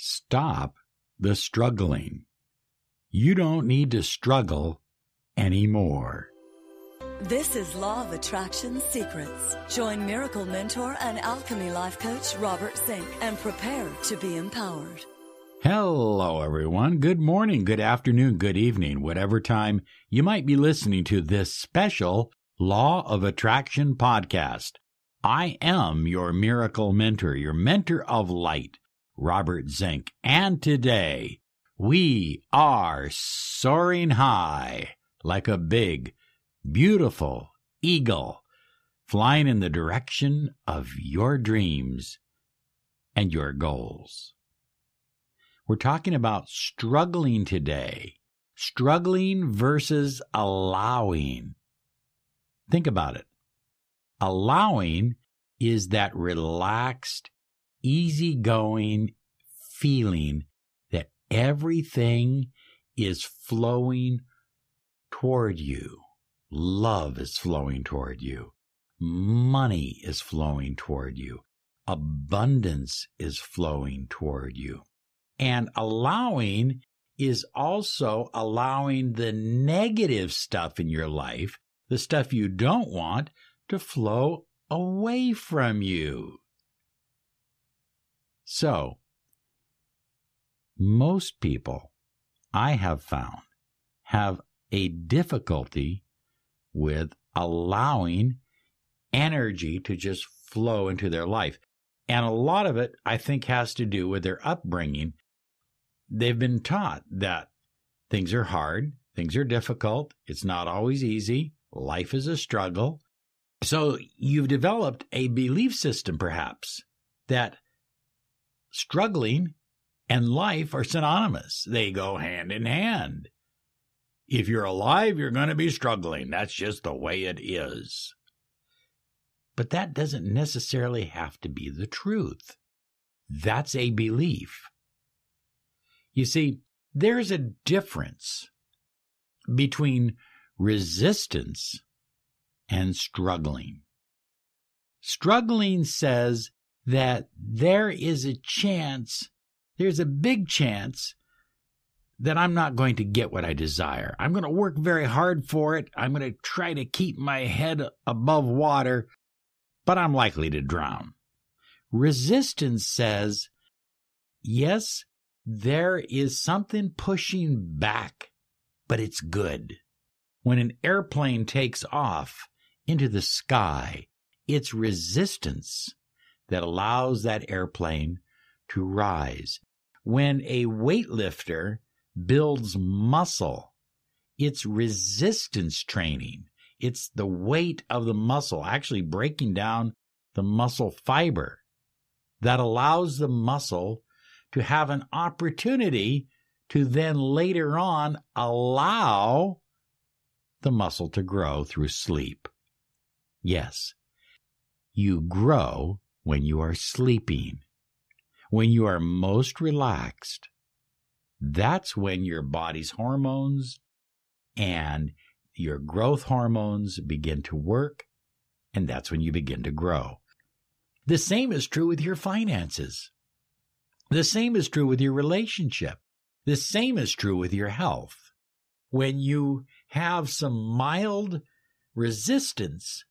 Stop the struggling. You don't need to struggle anymore. This is Law of Attraction Secrets. Join Miracle Mentor and Alchemy Life Coach Robert Zink and prepare to be empowered. Hello, everyone. Good morning, good afternoon, good evening, whatever time you might be listening to this special Law of Attraction podcast. I am your miracle mentor, your mentor of light, Robert Zink. And today we are soaring high like a big, beautiful eagle flying in the direction of your dreams and your goals. We're talking about struggling today, struggling versus allowing. Think about it. Allowing is that relaxed, easygoing feeling that everything is flowing toward you. Love is flowing toward you. Money is flowing toward you. Abundance is flowing toward you. And allowing is also allowing the negative stuff in your life, the stuff you don't want, to flow away from you. So, most people I have found have a difficulty with allowing energy to just flow into their life. And a lot of it, I think, has to do with their upbringing. They've been taught that things are hard, things are difficult, it's not always easy, life is a struggle. So you've developed a belief system, perhaps, that struggling and life are synonymous. They go hand in hand. If you're alive, you're going to be struggling. That's just the way it is. But that doesn't necessarily have to be the truth. That's a belief. You see, there's a difference between resistance and struggling. Struggling says that there is a chance, there's a big chance that I'm not going to get what I desire. I'm going to work very hard for it. I'm going to try to keep my head above water, but I'm likely to drown. Resistance says, yes, there is something pushing back, but it's good. When an airplane takes off into the sky, it's resistance that allows that airplane to rise. When a weightlifter builds muscle, it's resistance training. It's the weight of the muscle actually breaking down the muscle fiber that allows the muscle to have an opportunity to then later on allow the muscle to grow through sleep. Yes, you grow when you are sleeping, when you are most relaxed. That's when your body's hormones and your growth hormones begin to work, and that's when you begin to grow. The same is true with your finances. The same is true with your relationship. The same is true with your health. When you have some mild resistance,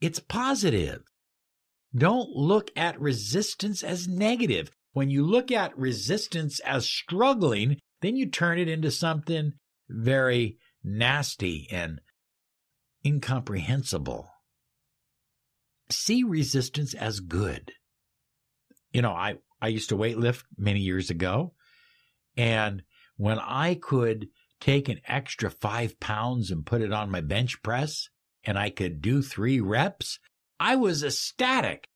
it's positive. Don't look at resistance as negative. When you look at resistance as struggling, then you turn it into something very nasty and incomprehensible. See resistance as good. You know, I, I used to weightlift many years ago, and when I could take an extra five pounds and put it on my bench press, and I could do three reps, I was ecstatic.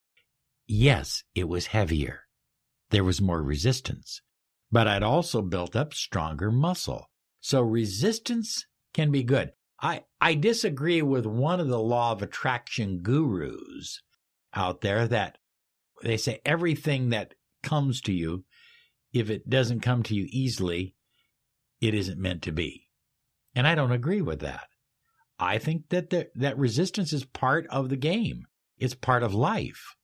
Yes, it was heavier. There was more resistance, but I'd also built up stronger muscle. So resistance can be good. I, I disagree with one of the law of attraction gurus out there that they say everything that comes to you, if it doesn't come to you easily, it isn't meant to be. And I don't agree with that. I think that the, that resistance is part of the game. It's part of life.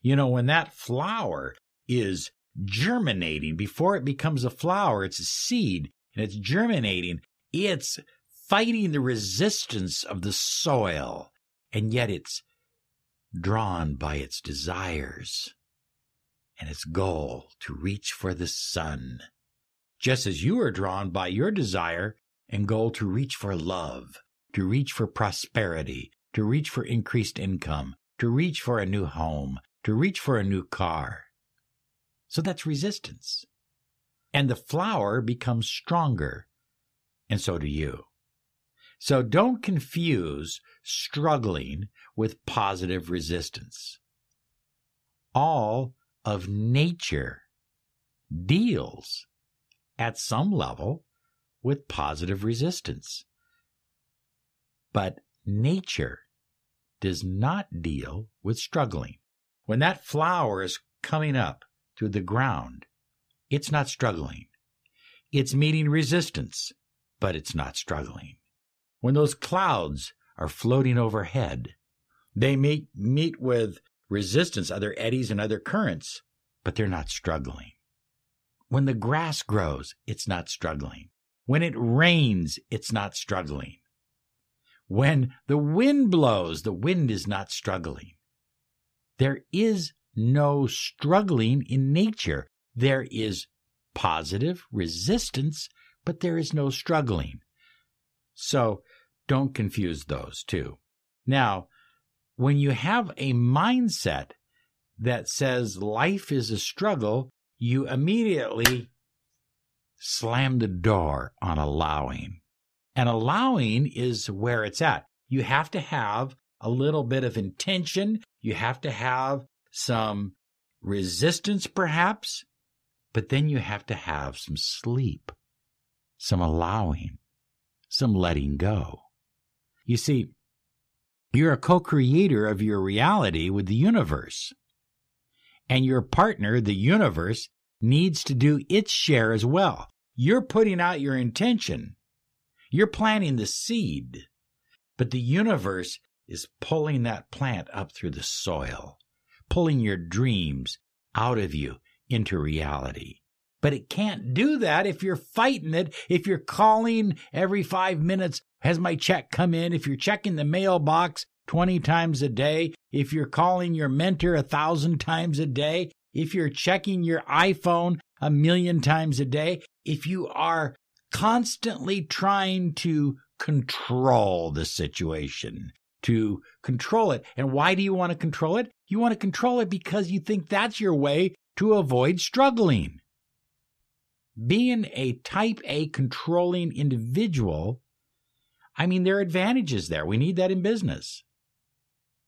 You know, when that flower is germinating before it becomes a flower. It's a seed and it's germinating. It's fighting the resistance of the soil, and yet it's drawn by its desires and its goal to reach for the sun, just as you are drawn by your desire and goal to reach for love, to reach for prosperity, to reach for increased income, to reach for a new home, to reach for a new car. So that's resistance. And the flower becomes stronger, and so do you. So don't confuse struggling with positive resistance. All of nature deals at some level with positive resistance. But nature does not deal with struggling. When that flower is coming up through the ground, it's not struggling. It's meeting resistance, but it's not struggling. When those clouds are floating overhead, they meet, meet with resistance, other eddies and other currents, but they're not struggling. When the grass grows, it's not struggling. When it rains, it's not struggling. When the wind blows, the wind is not struggling. There is no struggling in nature. There is positive resistance, but there is no struggling. So don't confuse those two. Now, when you have a mindset that says life is a struggle, you immediately slam the door on allowing. And allowing is where it's at. You have to have a little bit of intention. You have to have some resistance, perhaps, but then you have to have some sleep, some allowing, some letting go. You see, you're a co creator of your reality with the universe. And your partner, the universe, needs to do its share as well. You're putting out your intention, you're planting the seed, but the universe is pulling that plant up through the soil, pulling your dreams out of you into reality. But it can't do that if you're fighting it, if you're calling every five minutes, has my check come in? If you're checking the mailbox 20 times a day, if you're calling your mentor a thousand times a day, if you're checking your iPhone a million times a day, if you are constantly trying to control the situation, to control it. And why do you want to control it? You want to control it because you think that's your way to avoid struggling. Being a type A controlling individual I mean, there are advantages there. We need that in business.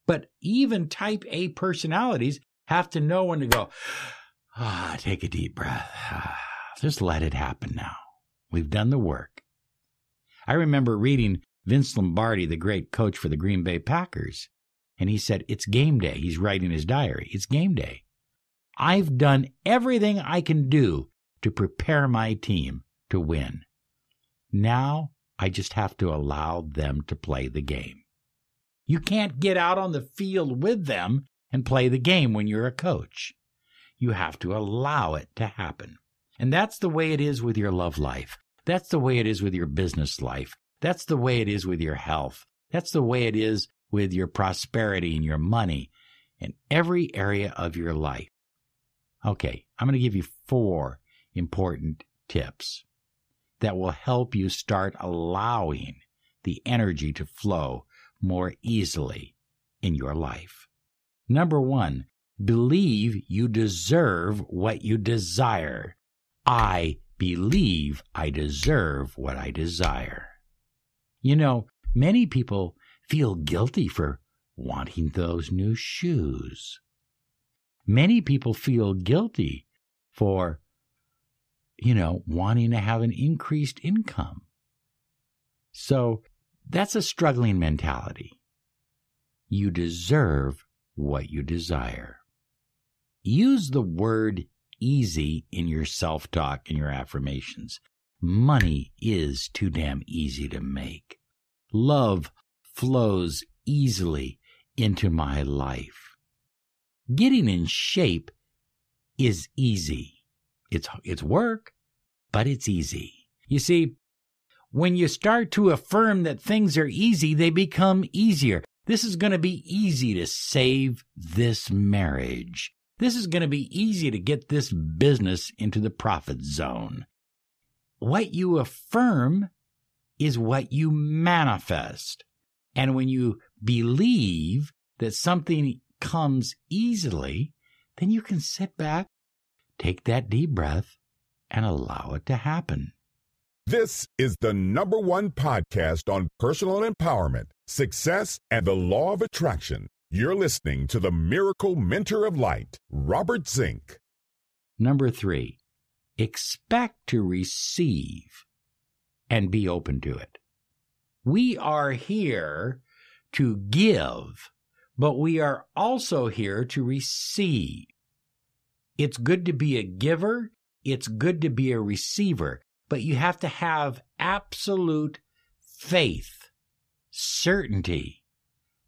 But even type A personalities have to know when to go, ah, take a deep breath. Ah, just let it happen now. We've done the work. I remember reading Vince Lombardi, the great coach for the Green Bay Packers, and he said, It's game day. He's writing his diary. It's game day. I've done everything I can do to prepare my team to win. Now I just have to allow them to play the game. You can't get out on the field with them and play the game when you're a coach. You have to allow it to happen. And that's the way it is with your love life. That's the way it is with your business life. That's the way it is with your health. That's the way it is with your prosperity and your money and every area of your life. Okay, I'm going to give you four important tips that will help you start allowing the energy to flow more easily in your life. Number one, believe you deserve what you desire. I believe I deserve what I desire. You know, many people feel guilty for wanting those new shoes. Many people feel guilty for you know, wanting to have an increased income. So that's a struggling mentality. You deserve what you desire. Use the word easy in your self talk and your affirmations. Money is too damn easy to make. Love flows easily into my life. Getting in shape is easy. It's, it's work, but it's easy. You see, when you start to affirm that things are easy, they become easier. This is going to be easy to save this marriage. This is going to be easy to get this business into the profit zone. What you affirm is what you manifest. And when you believe that something comes easily, then you can sit back, take that deep breath, and allow it to happen. This is the number one podcast on personal empowerment, success, and the law of attraction. You're listening to the Miracle Mentor of Light, Robert Zink. Number three, expect to receive and be open to it. We are here to give, but we are also here to receive. It's good to be a giver. It's good to be a receiver but you have to have absolute faith, certainty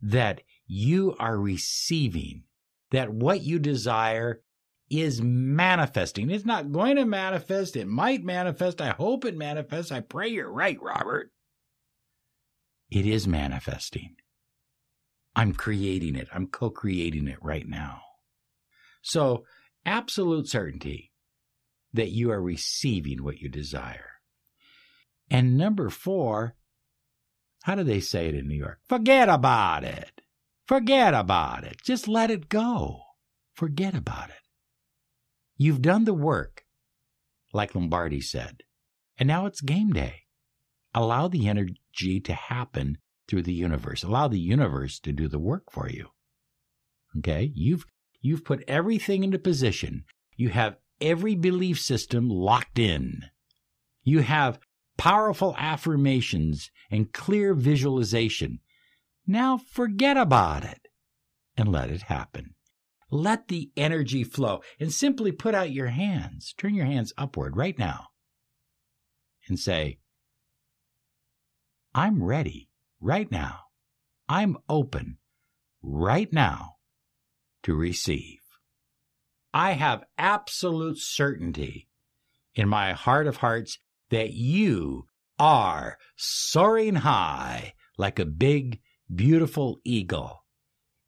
that you are receiving, that what you desire is manifesting. It's not going to manifest. It might manifest. I hope it manifests. I pray you're right, Robert. It is manifesting. I'm creating it. I'm co creating it right now. So, absolute certainty that you are receiving what you desire. And number four, how do they say it in New York? Forget about it. Forget about it. Just let it go. Forget about it. You've done the work, like Lombardi said, and now it's game day. Allow the energy to happen through the universe. Allow the universe to do the work for you. Okay? You've you've put everything into position. You have every belief system locked in. You have powerful affirmations and clear visualization. Now forget about it and let it happen. Let the energy flow and simply put out your hands. Turn your hands upward right now and say, I'm ready right now. I'm open right now to receive. I have absolute certainty in my heart of hearts that you are soaring high like a big, beautiful eagle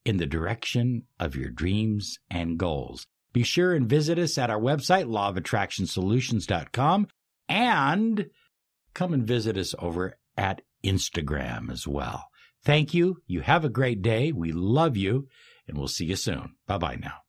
in the direction of your dreams and goals. Be sure and visit us at our website, lawofattractionsolutions.com, and come and visit us over at Instagram as well. Thank you. You have a great day. We love you, and we'll see you soon. Bye bye now.